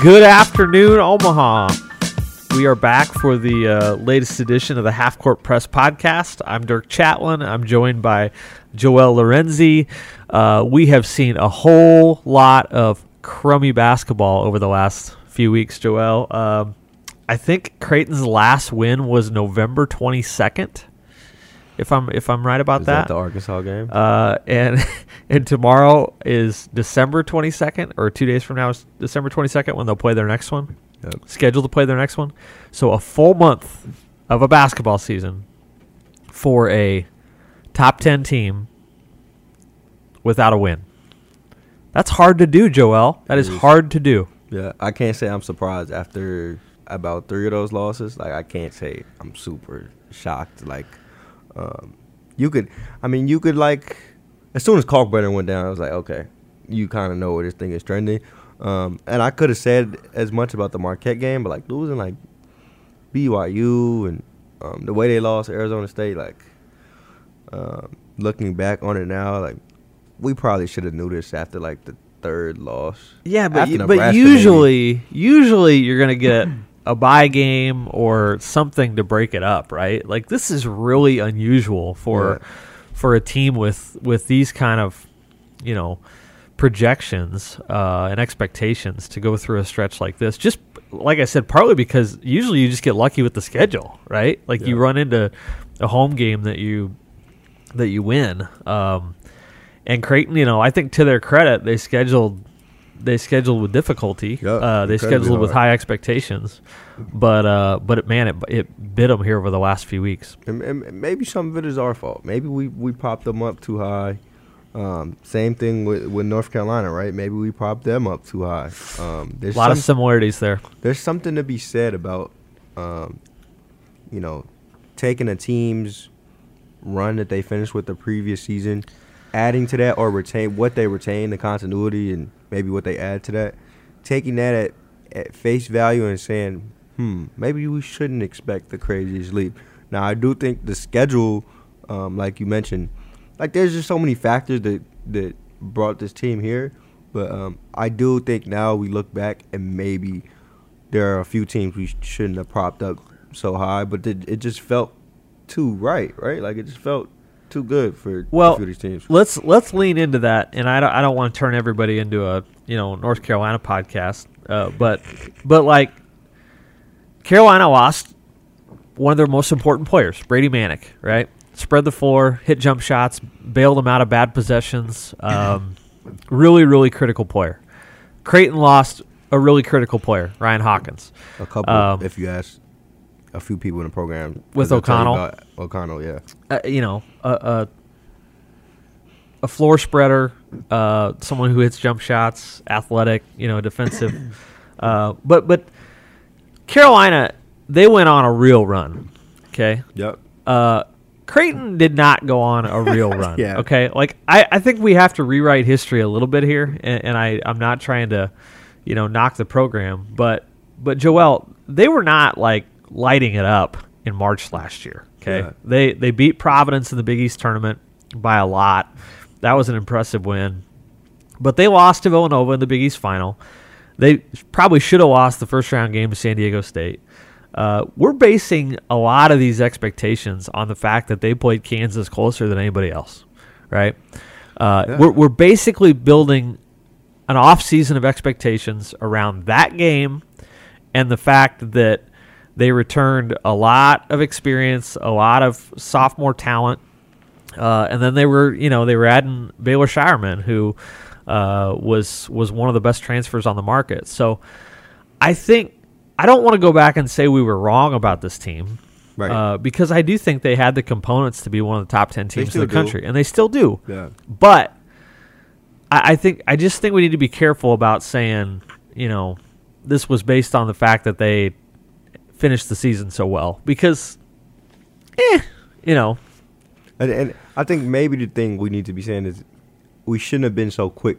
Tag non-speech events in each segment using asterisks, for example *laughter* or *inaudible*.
Good afternoon, Omaha. We are back for the uh, latest edition of the Half Court Press podcast. I'm Dirk Chatwin. I'm joined by Joel Lorenzi. Uh, we have seen a whole lot of crummy basketball over the last few weeks, Joel. Um, I think Creighton's last win was November 22nd. If I'm if I'm right about Is that, that the Arkansas game? uh, and *laughs* and tomorrow is December 22nd, or two days from now is December 22nd when they'll play their next one. Yep. Scheduled to play their next one. So a full month of a basketball season for a top 10 team without a win. That's hard to do, Joel. That is. hard to do. Yeah, I can't say I'm surprised after about three of those losses. Like I can't say I'm super shocked. Like um, you could, I mean, you could like as soon as Kalkbrenner went down, I was like, okay, you kind of know where this thing is trending. Um, and I could have said as much about the Marquette game, but like losing like BYU and um, the way they lost Arizona State, like um, looking back on it now, like we probably should have knew this after like the third loss. Yeah, but you, but usually usually you're gonna get a buy game or something to break it up, right? Like this is really unusual for Yeah. for a team with with these kind of you know projections uh, and expectations to go through a stretch like this. Just like I said, partly because usually you just get lucky with the schedule, right? Like you run into a home game that you that you win. Um, and Creighton, you know, I think to their credit, they scheduled they scheduled with difficulty. Yeah, uh, they scheduled with high expectations, but uh, but it, man, it it bit them here over the last few weeks. And, and maybe some of it is our fault. Maybe we, we popped them up too high. Um, same thing with, with North Carolina, right? Maybe we popped them up too high. Um, A there's lot of similarities there. there's something to be said about, um, you know, taking a team's run that they finished with the previous season, adding to that or retain what they retain, the continuity, and maybe what they add to that, taking that at, at face value and saying, hmm, maybe we shouldn't expect the craziest leap. Now, I do think the schedule, um, like you mentioned, like there's just so many factors that that brought this team here. But um, I do think now we look back and maybe there are a few teams we shouldn't have propped up so high, but it, it just felt too right, right? Like it just felt too good for Well, a these teams. Let's let's lean into that, and I don't I don't want to turn everybody into a you know North Carolina podcast, uh, but but like Carolina lost one of their most important players, Brady Manek, right? Spread the floor, hit jump shots, bailed them out of bad possessions. Um, really, really critical player. Creighton lost a really critical player, Ryan Hawkins. A couple, um, if you ask a few people in the program With they'll tell you O'Connell? O'Connell, yeah, uh, you know, a, a a floor spreader, uh, someone who hits jump shots, athletic, you know, defensive. *coughs* uh, but but Carolina, they went on a real run. Okay, yep, uh, Creighton did not go on a real *laughs* run. Yeah. Okay, like I, I think we have to rewrite history a little bit here, and, and I I'm not trying to, you know, knock the program, but but Joel, they were not like lighting it up in March last year. Okay, Yeah. they they beat Providence in the Big East tournament by a lot. That was an impressive win, but they lost to Villanova in the Big East final. They probably should have lost the first round game to San Diego State. Uh, we're basing a lot of these expectations on the fact that they played Kansas closer than anybody else, right? Uh, Yeah. we're, we're basically building an off season of expectations around that game and the fact that they returned a lot of experience, a lot of sophomore talent, uh, and then they were, you know, they were adding Baylor Scheierman, who uh, was was one of the best transfers on the market. So I think I don't want to go back and say we were wrong about this team, Right. Uh, because I do think they had the components to be one of the top ten teams in the do. country, and they still do. yeah, But I, I think I just think we need to be careful about saying, you know, this was based on the fact that they finished the season so well because, eh, you know, and, and I think maybe the thing we need to be saying is we shouldn't have been so quick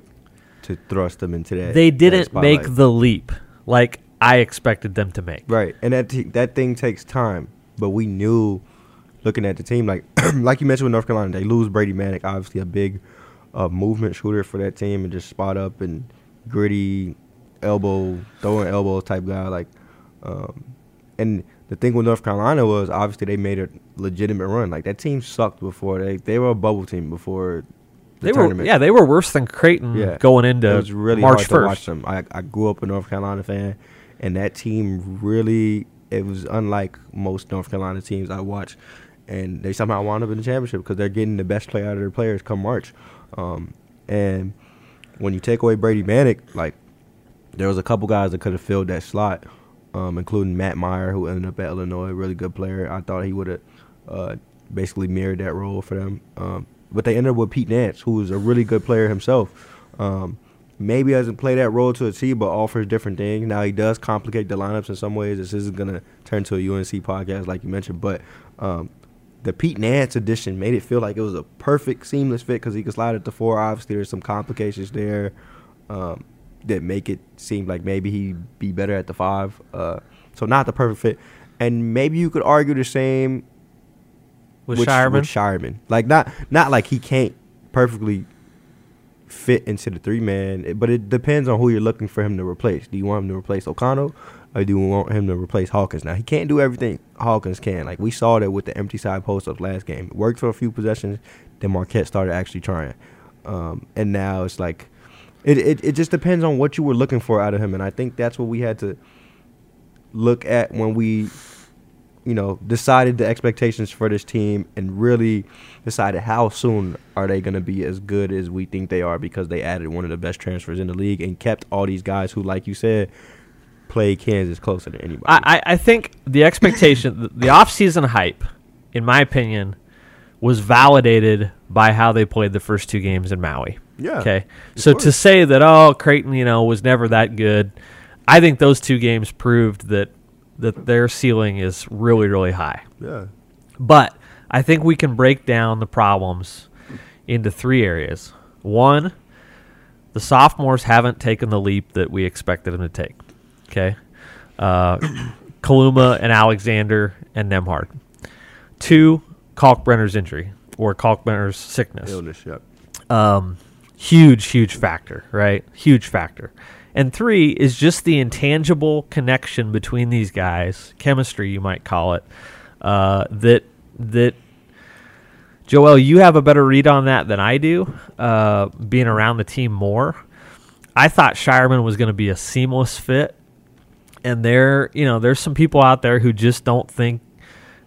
to thrust them into that. they didn't make the leap like I expected them to make. Right, and that t- that thing takes time. But we knew, looking at the team, like *clears throat* like you mentioned with North Carolina, they lose Brady Manek, obviously a big uh, movement shooter for that team, and just spot up and gritty, elbow throwing elbows type guy. Like, um, and the thing with North Carolina was obviously they made a legitimate run. Like that team sucked before they they were a bubble team before the they tournament. were yeah they were worse than Creighton Yeah. going into it was really March hard to watch them. I, I grew up a North Carolina fan, and that team really it was unlike most North Carolina teams I watched, and they somehow wound up in the championship because they're getting the best play out of their players come March, um, and when you take away Brady Bannock, like there was a couple guys that could have filled that slot, um, including Matt Meyer, who ended up at Illinois, really good player. I thought he would have uh, basically mirrored that role for them. Um, but they ended up with Pete Nance, who is a really good player himself. Um, maybe doesn't play that role to a T, but offers different things. Now he does complicate the lineups in some ways. This isn't gonna turn to a UNC podcast like you mentioned, but um, the Pete Nance addition made it feel like it was a perfect seamless fit because he could slide at the four. Obviously, there's some complications there um, that make it seem like maybe he'd be better at the five. Uh, so not the perfect fit. And maybe you could argue the same with with Scheierman. With Scheierman. Like not not like he can't perfectly fit into the three man, but it depends on who you're looking for him to replace. Do you want him to replace O'Connell, or do you want him to replace Hawkins? Now he can't do everything Hawkins can. Like we saw that with the empty side post ups last game. It worked for a few possessions. Then Marquette started actually trying, um, and now it's like. It, it it just depends on what you were looking for out of him, and I think that's what we had to look at when we you know, decided the expectations for this team and really decided how soon are they going to be as good as we think they are because they added one of the best transfers in the league and kept all these guys who, like you said, play Kansas closer than anybody. I, I- I think the expectation, the, the offseason hype, in my opinion, was validated by how they played the first two games in Maui. Yeah. Okay. So to say that, oh, Creighton, you know, was never that good, I think those two games proved that that their ceiling is really, really high. Yeah. But I think we can break down the problems into three areas. One, the sophomores haven't taken the leap that we expected them to take. Okay. Uh, *coughs* Kaluma and Alexander and Nembhard. Two, Kalkbrenner's injury or Kalkbrenner's sickness Illness, yep. um, huge, huge factor, right? Huge factor. And three is just the intangible connection between these guys, chemistry, you might call it. Uh, that that Joel, you have a better read on that than I do, uh, being around the team more. I thought Scheierman was going to be a seamless fit, and there, you know, there's some people out there who just don't think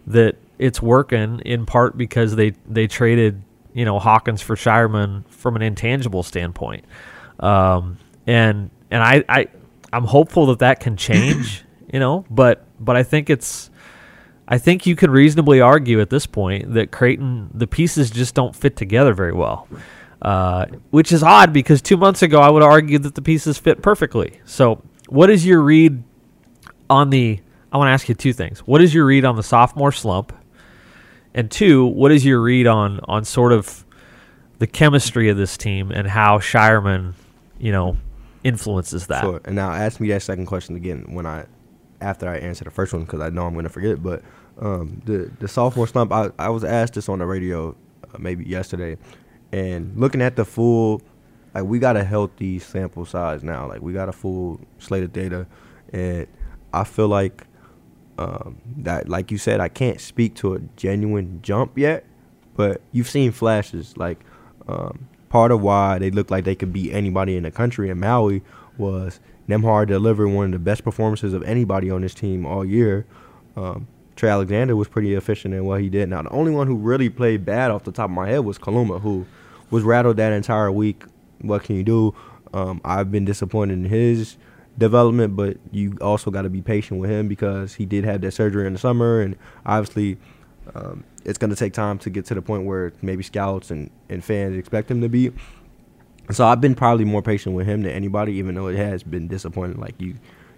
that it's working in part because they they traded you know Hawkins for Scheierman from an intangible standpoint, um, and and I I I'm hopeful that that can change, *clears throat* you know, but but I think it's I think you can reasonably argue at this point that Creighton the pieces just don't fit together very well. Uh, which is odd because two months ago I would argue that the pieces fit perfectly. So, what is your read on the? I want to ask you two things. What is your read on the sophomore slump? And two, what is your read on on sort of the chemistry of this team and how Scheierman, you know, influences that? Sure. And now ask me that second question again when I after I answer the first one because I know I'm going to forget. But um, the the sophomore slump, I, I was asked this on the radio uh, maybe yesterday, and looking at the full, like we got a healthy sample size now. Like we got a full slate of data, and I feel like um, that, like you said, I can't speak to a genuine jump yet, but you've seen flashes. Like um, part of why they look like they could beat anybody in the country in Maui was Nembhard delivered one of the best performances of anybody on this team all year. Um, Trey Alexander was pretty efficient in what he did. Now, the only one who really played bad off the top of my head was Kaluma, who was rattled that entire week. What can you do? Um, I've been disappointed in his development, but you also got to be patient with him because he did have that surgery in the summer, and obviously um, it's going to take time to get to the point where maybe scouts and, and fans expect him to be. So I've been probably more patient with him than anybody, even though it has been disappointing. Like you,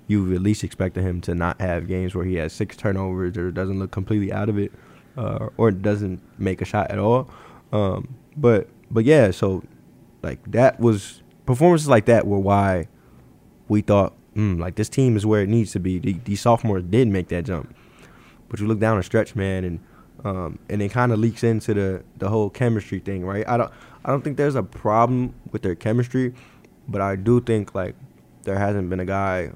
you at least expected him to not have games where he has six turnovers or doesn't look completely out of it, uh, or doesn't make a shot at all. Um, but but yeah, so like that was performances like that were why we thought mm, like this team is where it needs to be. The, sophomores did make that jump, but you look down the stretch, man, and um, and it kind of leaks into the the whole chemistry thing, right? I don't I don't think there's a problem with their chemistry, but I do think like there hasn't been a guy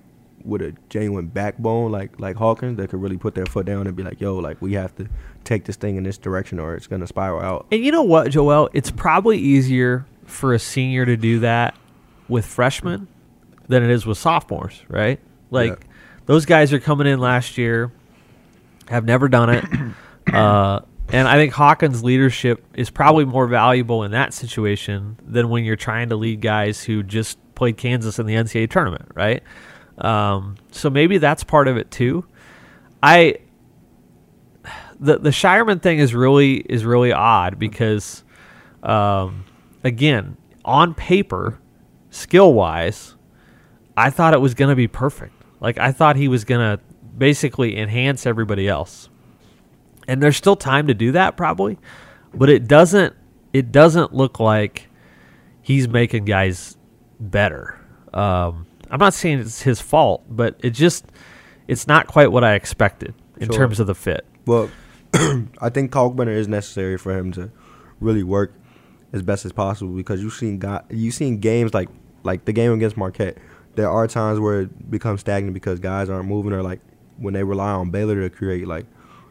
with a genuine backbone like like Hawkins that could really put their foot down and be like, yo, like we have to take this thing in this direction or it's gonna spiral out. And you know what, Joel? It's probably easier for a senior to do that with freshmen than it is with sophomores, right? Like Yeah. those guys are coming in last year, have never done it. *coughs* uh, and I think Hawkins' leadership is probably more valuable in that situation than when you're trying to lead guys who just played Kansas in the NCAA tournament, right? Um, so maybe that's part of it too. I the the Scheierman thing is really is really odd because, um, again, on paper, skill wise, I thought it was going to be perfect. Like I thought he was going to basically enhance everybody else, and there's still time to do that probably, but it doesn't it doesn't look like he's making guys better. Um, I'm not saying it's his fault, but it just it's not quite what I expected in Sure. terms of the fit. Well, *clears throat* I think Kalkbrenner is necessary for him to really work as best as possible because you've seen got you've seen games like like the game against Marquette. There are times where it becomes stagnant because guys aren't moving or like when they rely on Baylor to create. Like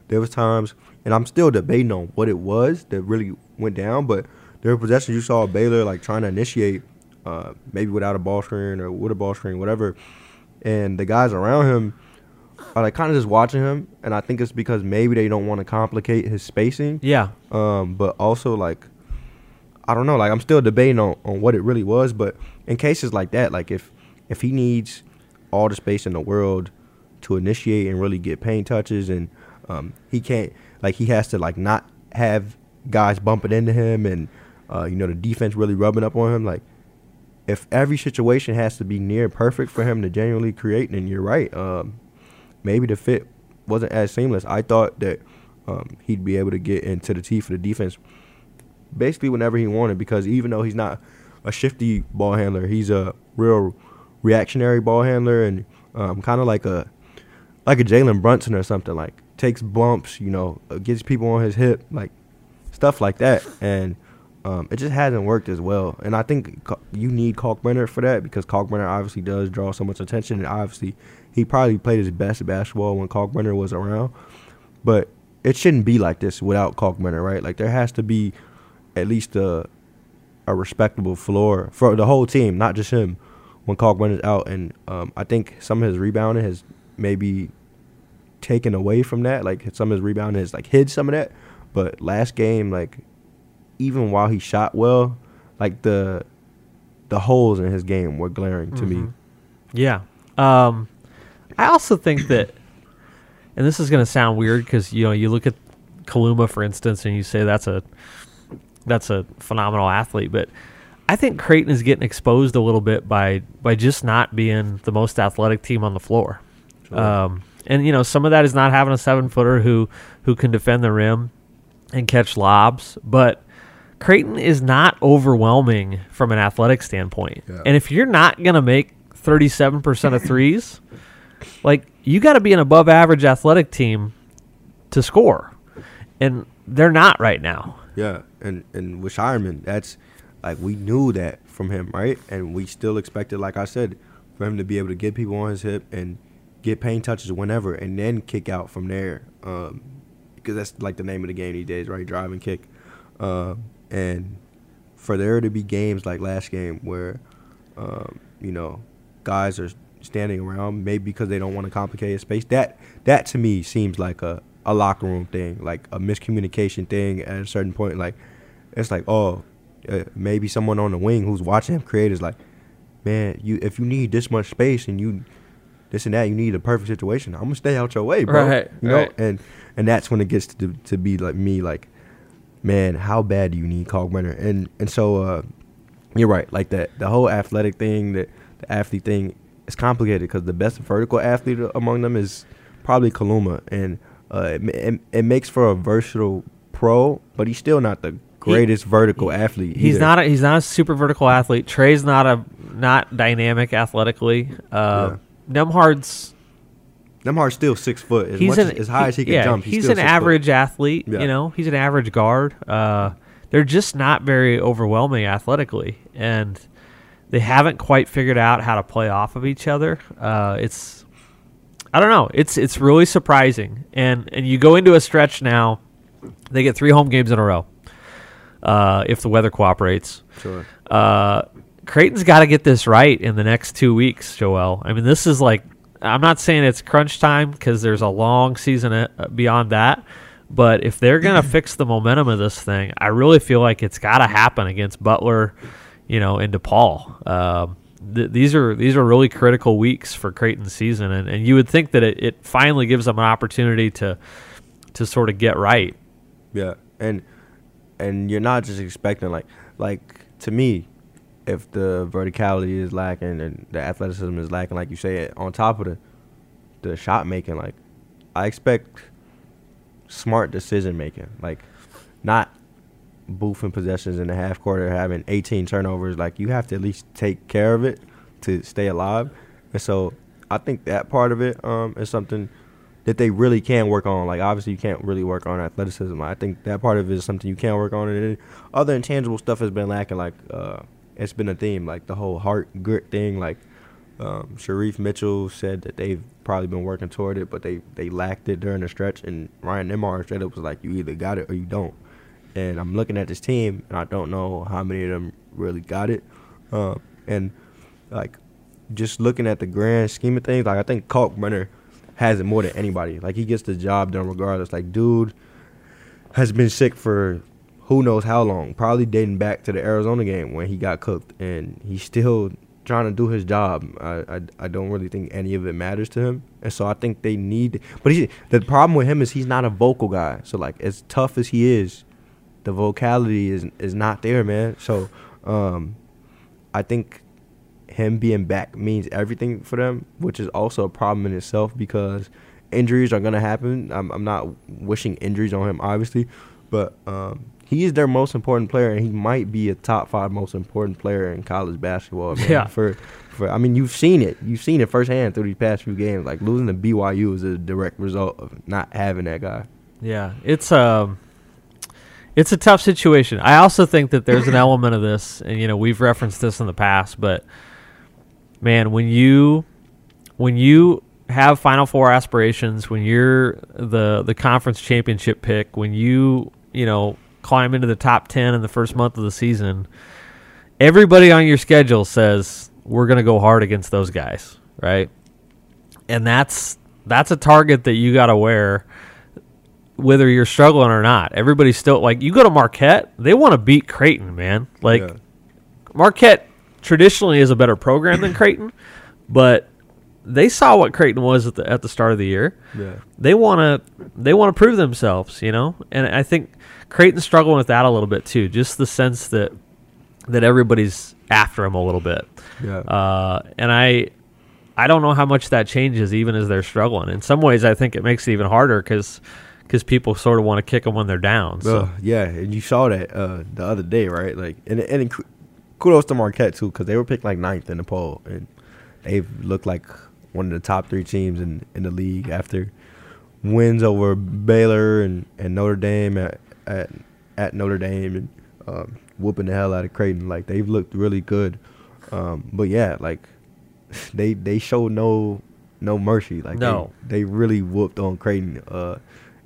there was times, and I'm still debating on what it was that really went down, but there were possessions you saw Baylor like trying to initiate, uh, maybe without a ball screen or with a ball screen, whatever, and the guys around him are like kind of just watching him, and I think it's because maybe they don't want to complicate his spacing. Yeah, Um, but also like, I don't know. Like I'm still debating on, on what it really was. But in cases like that, like if if he needs all the space in the world to initiate and really get paint touches, and um, he can't like he has to like not have guys bumping into him, and uh, you know the defense really rubbing up on him. Like if every situation has to be near perfect for him to genuinely create, then you're right. Um, maybe the fit wasn't as seamless. I thought that um, he'd be able to get into the teeth of the defense basically whenever he wanted because even though he's not a shifty ball handler, he's a real reactionary ball handler and um, kind of like a like a Jalen Brunson or something. Like takes bumps, you know, uh, gets people on his hip, like stuff like that. And um, it just hasn't worked as well. And I think you need Kalkbrenner for that because Kalkbrenner obviously does draw so much attention, and obviously he probably played his best basketball when Kalkbrenner was around. But it shouldn't be like this without Kalkbrenner, right? Like there has to be at least a a respectable floor for the whole team, not just him, when Kalkbrenner's out. And um, I think some of his rebounding has maybe taken away from that. Like some of his rebounding has like hid some of that. But last game, like even while he shot well, like the the holes in his game were glaring to me. Mhm. Yeah. Um, I also think that, and this is going to sound weird because you know you look at Kaluma for instance, and you say that's a that's a phenomenal athlete, but I think Creighton is getting exposed a little bit by by just not being the most athletic team on the floor. Sure. Um, and you know some of that is not having a seven footer who who can defend the rim and catch lobs, but Creighton is not overwhelming from an athletic standpoint. Yeah. And if you're not going to make 37% of *laughs* threes, like you got to be an above average athletic team to score. And they're not right now. Yeah, and and with Scheierman, that's like we knew that from him, right? And we still expected, like I said, for him to be able to get people on his hip and get paint touches whenever, and then kick out from there. Um, because that's like the name of the game these days, right? Drive and kick. Um, and for there to be games like last game where, um, you know, guys are standing around maybe because they don't want to complicate his space. That that to me seems like a, a locker room thing, like a miscommunication thing at a certain point. Like it's like, oh, uh, maybe someone on the wing who's watching him create is like, man, you if you need this much space and you this and that, you need a perfect situation. I'm gonna stay out your way, bro. Right, you know, right. and and that's when it gets to to be like me, like, man, how bad do you need Kalkbrenner? And and so uh, you're right, like that the whole athletic thing, that the athlete thing, is complicated because the best vertical athlete among them is probably Kaluma, and uh, it, it, it makes for a versatile pro, but he's still not the greatest vertical athlete. He's either. not a, he's not a super vertical athlete. Trey's not a not dynamic athletically. Uh, Nembhard's Nembhard's still six foot. As, he's much an, as, as high as he can yeah, jump, he's, he's an six foot. average athlete. Yeah. You know, he's an average guard. Uh, they're just not very overwhelming athletically, and they haven't quite figured out how to play off of each other. Uh, it's I don't know. It's it's really surprising. And and you go into a stretch now. They get three home games in a row. Uh, if the weather cooperates. Sure. Uh, Creighton's got to get this right in the next two weeks, Joel. I mean, this is like I'm not saying it's crunch time because there's a long season uh, beyond that. But if they're gonna *clears throat* fix the momentum of this thing, I really feel like it's got to happen against Butler, you know, and DePaul. Um, th- these are these are really critical weeks for Creighton's season, and, and you would think that it, it finally gives them an opportunity to to sort of get right. Yeah, and and you're not just expecting like like to me, if the verticality is lacking and the athleticism is lacking, like you say, on top of the the shot making, like I expect smart decision making, like not boofing possessions in the half quarter, having 18 turnovers. Like you have to at least take care of it to stay alive. And so I think that part of it um, is something that they really can work on. Like obviously you can't really work on athleticism. I think that part of it is something you can work on. And other intangible stuff has been lacking. Like uh, it's been a theme, like the whole heart grit thing. Like um, Shereef Mitchell said that they've probably been working toward it, but they they lacked it during the stretch. And Ryan Nembhard straight up was like, you either got it or you don't. And I'm looking at this team, and I don't know how many of them really got it. Um, and like just looking at the grand scheme of things, like I think Kalkbrenner has it more than anybody. Like he gets the job done regardless. Like dude has been sick for who knows how long, probably dating back to the Arizona game when he got cooked, and he's still trying to do his job. I, I, I don't really think any of it matters to him, and so I think they need. But he, the problem with him is he's not a vocal guy. So like as tough as he is, the vocality is is not there, man. So um, I think him being back means everything for them, which is also a problem in itself because injuries are gonna happen. I'm, I'm not wishing injuries on him, obviously, but um, he is their most important player, and he might be a top five most important player in college basketball. Man. Yeah. For, for I mean, you've seen it. You've seen it firsthand through these past few games. Like losing to BYU is a direct result of not having that guy. Yeah, it's um, it's a tough situation. I also think that there's an element of this, and you know we've referenced this in the past, but man, when you when you have Final Four aspirations, when you're the the conference championship pick, when you you know climb into the top ten in the first month of the season, everybody on your schedule says we're going to go hard against those guys, right? And that's that's a target that you got to wear whether you're struggling or not. Everybody's still like you go to Marquette, they want to beat Creighton, man. Like Yeah. Marquette traditionally is a better program than Creighton, but they saw what Creighton was at the at the start of the year. Yeah. They want to they want to prove themselves, you know. And I think Creighton's struggling with that a little bit too. Just the sense that that everybody's after them a little bit. Yeah. Uh, and I I don't know how much that changes even as they're struggling. In some ways, I think it makes it even harder because because people sort of want to kick them when they're down. So Uh, yeah, and you saw that uh, the other day, right? Like, and and kudos to Marquette too, because they were picked like ninth in the poll, and they've looked like one of the top three teams in, in the league after wins over Baylor and, and Notre Dame at, at at Notre Dame and um, whooping the hell out of Creighton. Like they've looked really good, um, but yeah, like *laughs* they they showed no no mercy. Like No. they, they really whooped on Creighton, uh,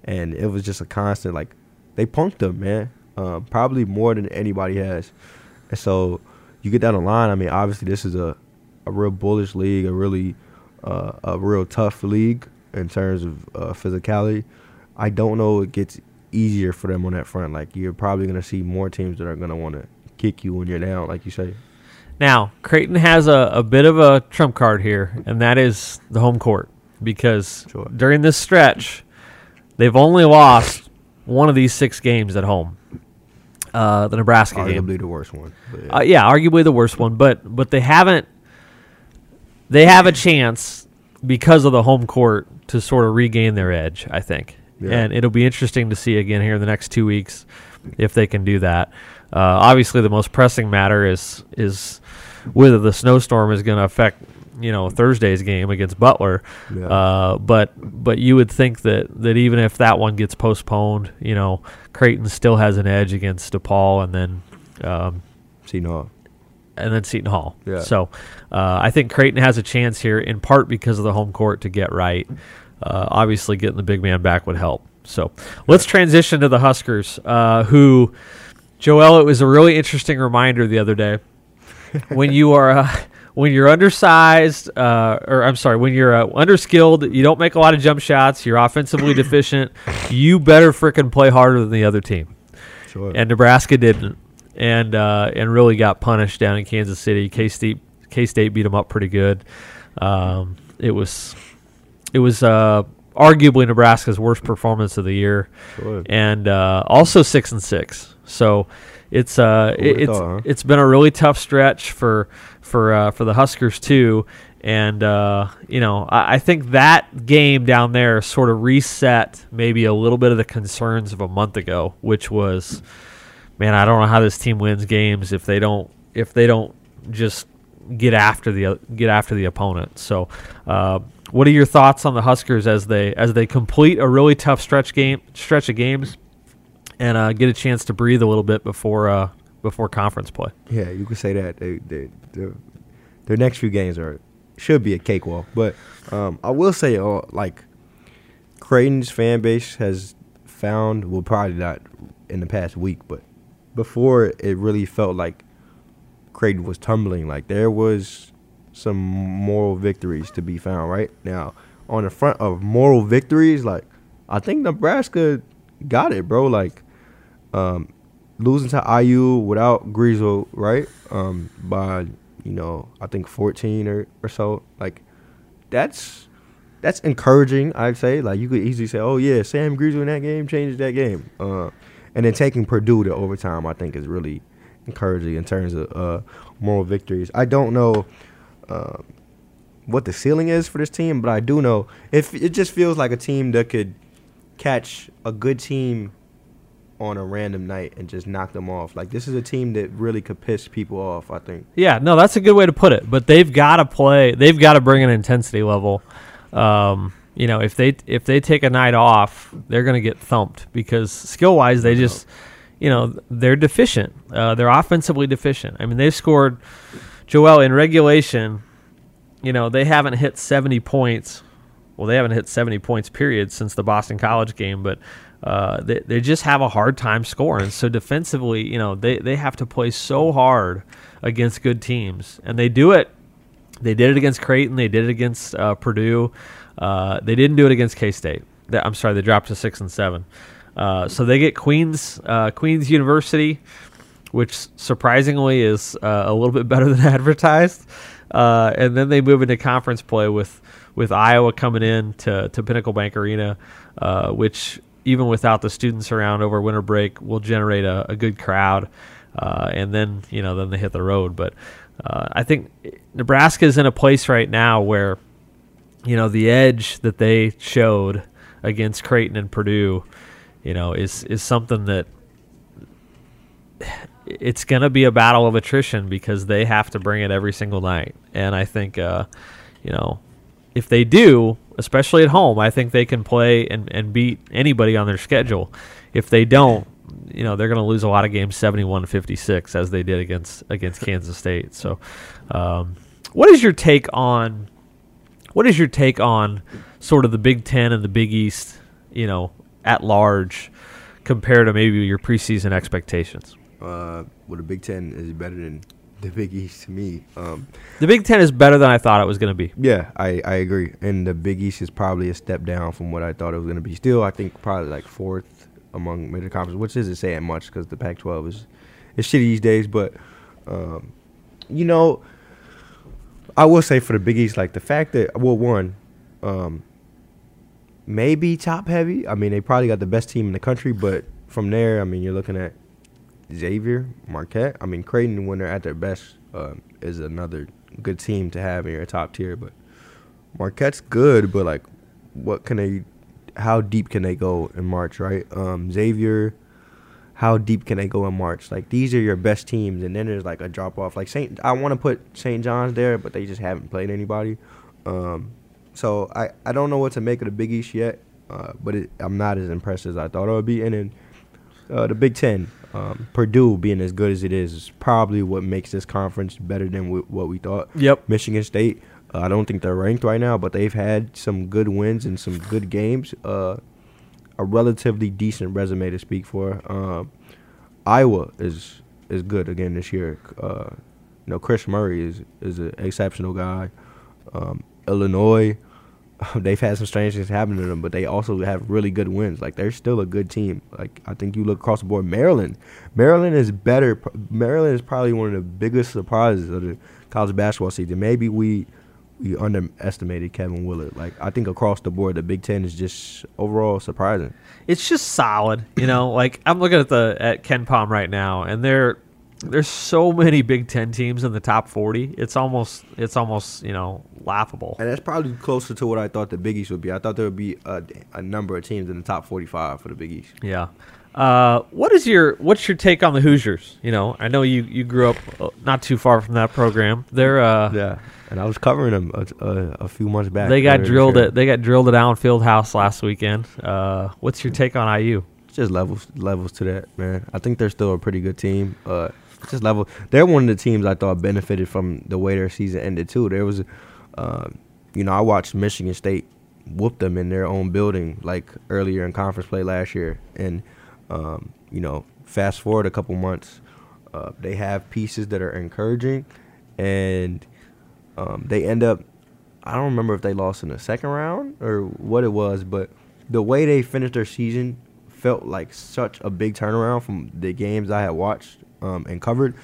and it was just a constant like they punked them, man. Um, probably more than anybody has. And so you get down the line. I mean, obviously this is a, a real bullish league, a really uh, a real tough league in terms of uh, physicality. I don't know it gets easier for them on that front. Like you're probably gonna see more teams that are gonna want to kick you when you're down, like you say. Now, Creighton has a, a bit of a trump card here, and that is the home court. Because Sure. during this stretch, they've only lost one of these six games at home. Uh, the Nebraska game. Arguably the worst one. Yeah. Uh, yeah, arguably the worst one, but but they haven't. They have a chance because of the home court to sort of regain their edge. I think, Yeah. and it'll be interesting to see again here in the next two weeks if they can do that. Uh, obviously, the most pressing matter is is whether the snowstorm is going to affect you know Thursday's game against Butler. Yeah. Uh, but but you would think that that even if that one gets postponed, you know Creighton still has an edge against DePaul, and then um, See, no, and then Seton Hall. Yeah. So uh, I think Creighton has a chance here, in part because of the home court to get right. Uh, obviously, getting the big man back would help. So let's transition to the Huskers, uh, who, Joel, it was a really interesting reminder the other day *laughs* when you are. When you're undersized, uh, or I'm sorry, when you're uh, underskilled, you don't make a lot of jump shots, you're offensively *coughs* deficient, you better frickin' play harder than the other team. Sure. And Nebraska didn't, and uh, and really got punished down in Kansas City. K State K State beat them up pretty good. Um, it was it was uh, arguably Nebraska's worst performance of the year, Sure. and uh, also six and six. So it's uh would've it's thought, huh? it's been a really tough stretch for for uh, for the Huskers too. And uh, you know, I, I think that game down there sort of reset maybe a little bit of the concerns of a month ago, which was, man, I don't know how this team wins games if they don't if they don't just get after the get after the opponent. So, uh, what are your thoughts on the Huskers as they as they complete a really tough stretch game stretch of games and uh, get a chance to breathe a little bit before uh, before conference play? Yeah, you could say that. They, they, their, next few games are should be a cakewalk. But um, I will say, uh, like, Creighton's fan base has found, well, probably not in the past week, but before it really felt like Creighton was tumbling. Like, there was some moral victories to be found, right? Now, on the front of moral victories, like, I think Nebraska got it, bro. Like, um, losing to IU without Griesel, right? Um, by you know, I think 14 or, or so. Like, that's that's encouraging. I'd say. Like, you could easily say, "Oh yeah, Sam Griesel in that game changed that game." Uh, and then taking Purdue to overtime, I think, is really encouraging in terms of uh, moral victories. I don't know. Um, what the ceiling is for this team, but I do know if it just feels like a team that could catch a good team on a random night and just knock them off. Like this is a team that really could piss people off. I think. Yeah, no, that's a good way to put it. But they've got to play. They've got to bring an intensity level. Um, you know, if they if they take a night off, they're going to get thumped because skill wise, they just, you know, they're deficient. Uh, they're offensively deficient. I mean, they've scored, Joel in regulation. You know, they haven't hit seventy points. Well, they haven't hit seventy points period since the Boston College game, but. Uh, they, they just have a hard time scoring. So defensively, you know, they, they have to play so hard against good teams, and they do it. They did it against Creighton. They did it against uh, Purdue. Uh, they didn't do it against K State. I'm sorry, they dropped to six and seven. Uh, so they get Queens uh, Queens University, which surprisingly is uh, a little bit better than *laughs* advertised. Uh, and then they move into conference play with with Iowa coming in to, to Pinnacle Bank Arena, uh, which even without the students around over winter break will generate a, a good crowd. Uh, and then you know then they hit the road. But uh, I think Nebraska is in a place right now where you know the edge that they showed against Creighton and Purdue, you know, is is something that it's going to be a battle of attrition because they have to bring it every single night. And I think, uh, you know, if they do, especially at home, I think they can play and, and beat anybody on their schedule. If they don't, you know, they're going to lose a lot of games 71-56 as they did against against *laughs* Kansas State. So, um, what is your take on what is your take on sort of the Big 10 and the Big East, you know, at large compared to maybe your preseason expectations? Uh, well, the Big Ten is better than the Big East to me. Um, The Big 10 is better than I thought it was going to be. yeah, I, I agree. And the Big East is probably a step down from what I thought it was going to be. Still, I think probably like fourth among major conferences, which isn't saying much because the Pac-12 is is shitty these days. But um, you know, I will say for the Big East, like the fact that well, one, um, maybe top heavy. I mean, they probably got the best team in the country, but from there, I mean, you're looking at Xavier, Marquette. I mean, Creighton, when they're at their best, um, is another good team to have in your top tier. But Marquette's good, but like, what can they? How deep can they go in March? Right? Um, Xavier, how deep can they go in March? Like these are your best teams, and then there's like a drop off. Like Saint, I want to put St. John's there, but they just haven't played anybody. Um, so I I don't know what to make of the Big East yet. Uh, but it, I'm not as impressed as I thought I would be. And then uh, the Big Ten. Um, Purdue being as good as it is is probably what makes this conference better than w- what we thought. Yep. Michigan State, uh, I don't think they're ranked right now, but they've had some good wins and some good games. Uh, a relatively decent resume to speak for. Um, Iowa is is good again this year. Uh, you know, Kris Murray is is an exceptional guy. Um, Illinois, *laughs* they've had some strange things happen to them, but they also have really good wins. Like they're still a good team. Like I think you look across the board, Maryland, Maryland is better. Maryland is probably one of the biggest surprises of the college basketball season. Maybe we we underestimated Kevin Willard. Like I think across the board, the Big Ten is just overall surprising. It's just solid, you know. Like I'm looking at the at KenPom right now, and there there's so many Big Ten teams in the top 40. It's almost it's almost you know laughable. And that's probably closer to what I thought the Big East would be. I thought there would be a, a number of teams in the top 45 for the Big East. Yeah. Uh, what is your what's your take on the Hoosiers? You know, I know you, you grew up uh, not too far from that program. They're uh, Yeah, and I was covering them a, a, a few months back. they got drilled at they got drilled at Allen Fieldhouse last weekend. Uh, what's your take on IU? It's just levels levels to that, man. I think they're still a pretty good team. Uh, just level. They're one of the teams I thought benefited from the way their season ended too. There was, uh, you know, I watched Michigan State whoop them in their own building like earlier in conference play last year, and um, you know, fast forward a couple months, uh, they have pieces that are encouraging, and um, they end up. I don't remember if they lost in the second round or what it was, but the way they finished their season felt like such a big turnaround from the games I had watched um, and covered.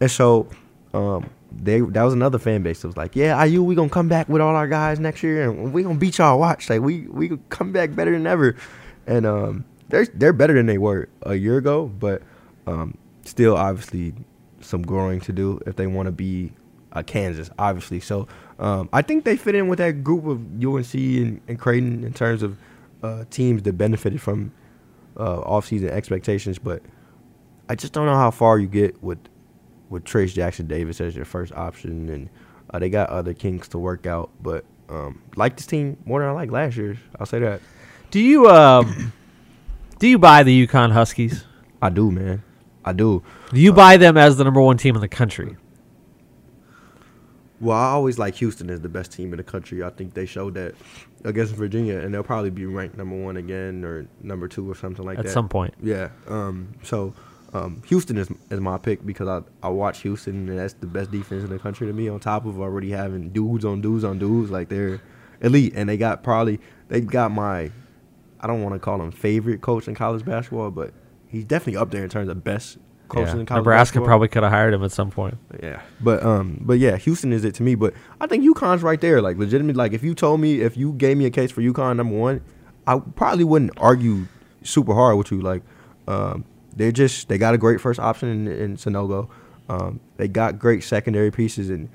And so um, they that was another fan base that was like, "Yeah, IU, we gonna come back with all our guys next year, and we gonna beat y'all. Watch, like we we come back better than ever." And um, they're they're better than they were a year ago, but um, still obviously some growing to do if they want to be uh, Kansas, obviously. So um, I think they fit in with that group of UNC and, and Creighton in terms of uh, teams that benefited from uh, offseason expectations. But I just don't know how far you get with with Trayce Jackson-Davis as your first option, and uh, they got other kinks to work out. But um, like this team more than I like last year's. I'll say that. Do you um, *clears throat* do you buy the UConn Huskies? I do, man. I do. Do you buy them as the number one team in the country? Well, I always like Houston as the best team in the country. I think they showed that against Virginia, and they'll probably be ranked number one again or number two or something like At that. At some point. Yeah. Um, so um, Houston is is my pick because I I watch Houston and that's the best defense in the country to me. On top of already having dudes on dudes on dudes, like they're elite, and they got probably they got my I don't want to call him favorite coach in college basketball, but he's definitely up there in terms of best coach Yeah. in college Nebraska basketball. probably could have hired him at some point. Yeah, but um, but yeah, Houston is it to me. But I think UConn's right there. Like legitimate. Like if you told me if you gave me a case for UConn number one, I probably wouldn't argue super hard with you. Like um, they're just they got a great first option in, in Sanogo. Um, they got great secondary pieces and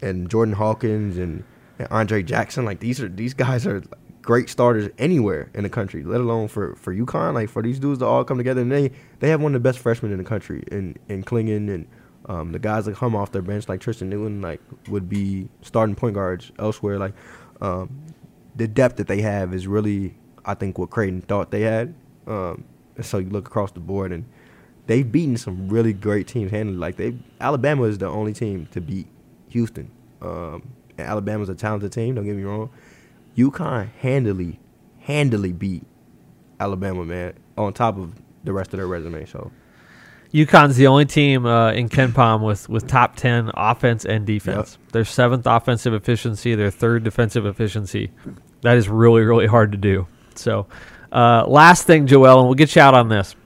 and Jordan Hawkins and, and Andre Jackson. Like these are these guys are great starters anywhere in the country, let alone for for UConn. Like for these dudes to all come together and they they have one of the best freshmen in the country in in Clingan and um, the guys that come off their bench like Tristen Newton like would be starting point guards elsewhere. Like um, the depth that they have is really I think what Creighton thought they had. Um, and so you look across the board and they've beaten some really great teams handily. Like they Alabama is the only team to beat Houston. Um, and Alabama's a talented team. Don't get me wrong. UConn handily, handily beat Alabama, man. On top of the rest of their resume. So UConn's the only team uh, in KenPom with, with top 10 offense and defense. Their seventh offensive efficiency, their third defensive efficiency. That is really, really hard to do. So, uh, last thing, Joel, and we'll get you out on this.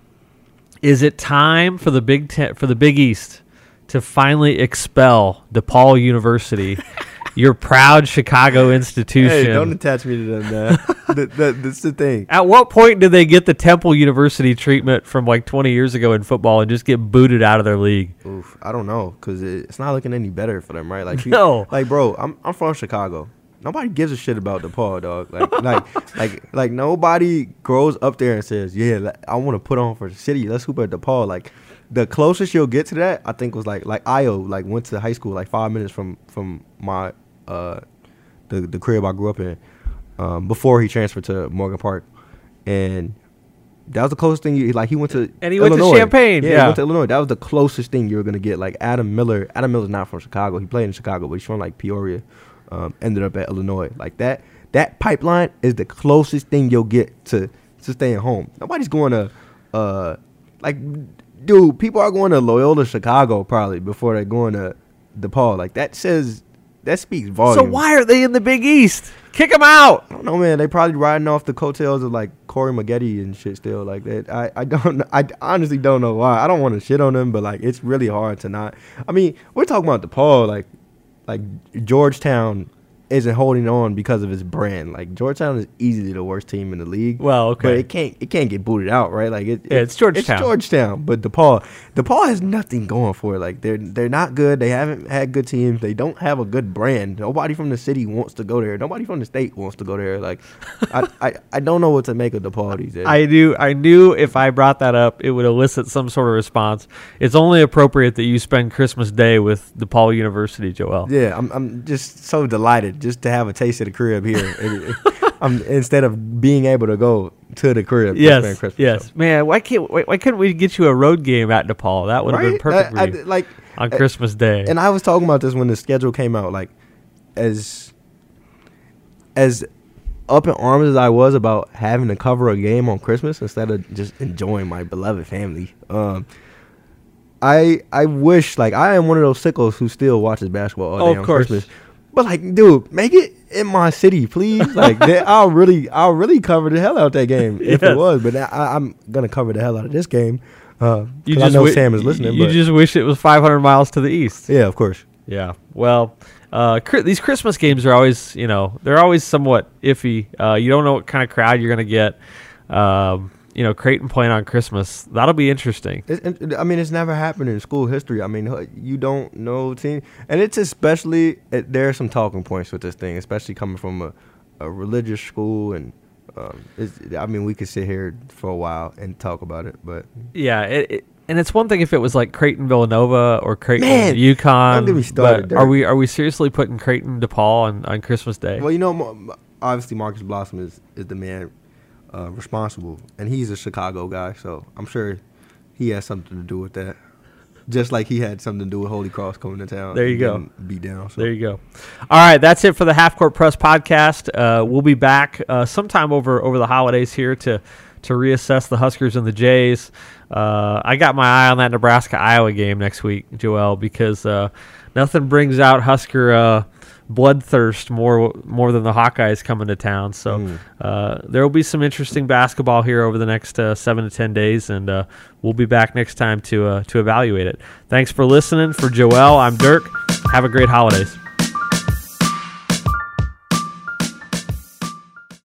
Is it time for the Big Ten, for the Big East to finally expel DePaul University, *laughs* your proud Chicago institution? hey, don't attach me to them, man. *laughs* that, that, that's the thing. At what point did they get the Temple University treatment from like 20 years ago in football and just get booted out of their league? Oof, I don't know, cause it, it's not looking any better for them, right? Like, you- *laughs* No. like, bro, I'm I'm from Chicago. Nobody gives a shit about DePaul, dog. Like, *laughs* like, like, like nobody grows up there and says, "Yeah, like, I want to put on for the city. Let's hoop at DePaul." Like, the closest you'll get to that, I think, was like, like Ayo, like went to high school like five minutes from from my uh the the crib I grew up in, um, before he transferred to Morgan Park, and that was the closest thing. You, like he went to And he went to Illinois. Champaign, Yeah, yeah. he went to Illinois. That was the closest thing you were gonna get. Like Adam Miller. Adam Miller's not from Chicago. He played in Chicago, but he's from like Peoria. Um, ended up at Illinois. Like that. That pipeline is the closest thing you'll get to to staying home. Nobody's going to, uh, like, dude. People are going to Loyola Chicago probably before they're going to DePaul. Like that says that speaks volumes. So why are they in the Big East? Kick them out. I don't know, man. They probably riding off the coattails of like Corey Maggette and shit still like that. I, I don't I honestly don't know why. I don't want to shit on them, but like it's really hard to not. I mean, we're talking about DePaul, like like Georgetown isn't holding on because of his brand. Like Georgetown is easily the worst team in the league. Well, okay, but it can't it can't get booted out, right? Like it, Yeah, it's Georgetown. It's Georgetown, but DePaul DePaul has nothing going for it. Like they're they're not good. They haven't had good teams. They don't have a good brand. Nobody from the city wants to go there. Nobody from the state wants to go there. Like I, *laughs* I I don't know what to make of DePaul these days. I knew I knew if I brought that up, it would elicit some sort of response. It's only appropriate that you spend Christmas Day with DePaul University, Joel. yeah, I'm I'm just so delighted just to have a taste of the crib here. *laughs* I'm instead of being able to go to the crib. Yes, Christmas, yes, so. man. Why can't why, why couldn't we get you a road game at DePaul? That would have been perfect I- I- for you like on uh, Christmas Day. And I was talking about this when the schedule came out. Like, as as up in arms as I was about having to cover a game on Christmas instead of just enjoying my beloved family. Um, I I wish like I am one of those sickles who still watches basketball all Oh, day on course. Christmas. But like, dude, make it in my city, please. Like, that, *laughs* I'll really, I'll really cover the hell out that game if Yes. it was. But I, I'm gonna cover the hell out of this game. Uh, you 'cause I know wi- Sam is listening. You but just wish it was 500 miles to the east. yeah, of course. Yeah. Well, uh, these Christmas games are always, you know, they're always somewhat iffy. Uh, you don't know what kind of crowd you're going to get. Um, you know, Creighton playing on Christmas. That'll be interesting. It, I mean, it's never happened in school history. I mean, you don't know team, and it's especially it, there are some talking points with this thing, especially coming from a, a religious school, and um, it's, I mean, we could sit here for a while and talk about it, but Yeah. It, it, and it's one thing if it was like Creighton Villanova or Creighton Man, UConn. don't get me started, but are we are we seriously putting Creighton DePaul on, on Christmas Day? well, you know, obviously Marcus Blossom is is the man uh, responsible, and he's a Chicago guy, so I'm sure he has something to do with that. Just like he had something to do with Holy Cross coming to town. There you go. Beat down. So. There you go. All right, that's it for the Half Court Press podcast. Uh, we'll be back uh, sometime over over the holidays here to to reassess the Huskers and the Jays. Uh, I got my eye on that Nebraska Iowa game next week, Joel, because uh, nothing brings out Husker uh, bloodthirst more more than the Hawkeyes coming to town. So Mm. uh, there will be some interesting basketball here over the next uh, seven to ten days, and uh, we'll be back next time to uh, to evaluate it. Thanks for listening. For Joel, I'm Dirk. Have a great holidays.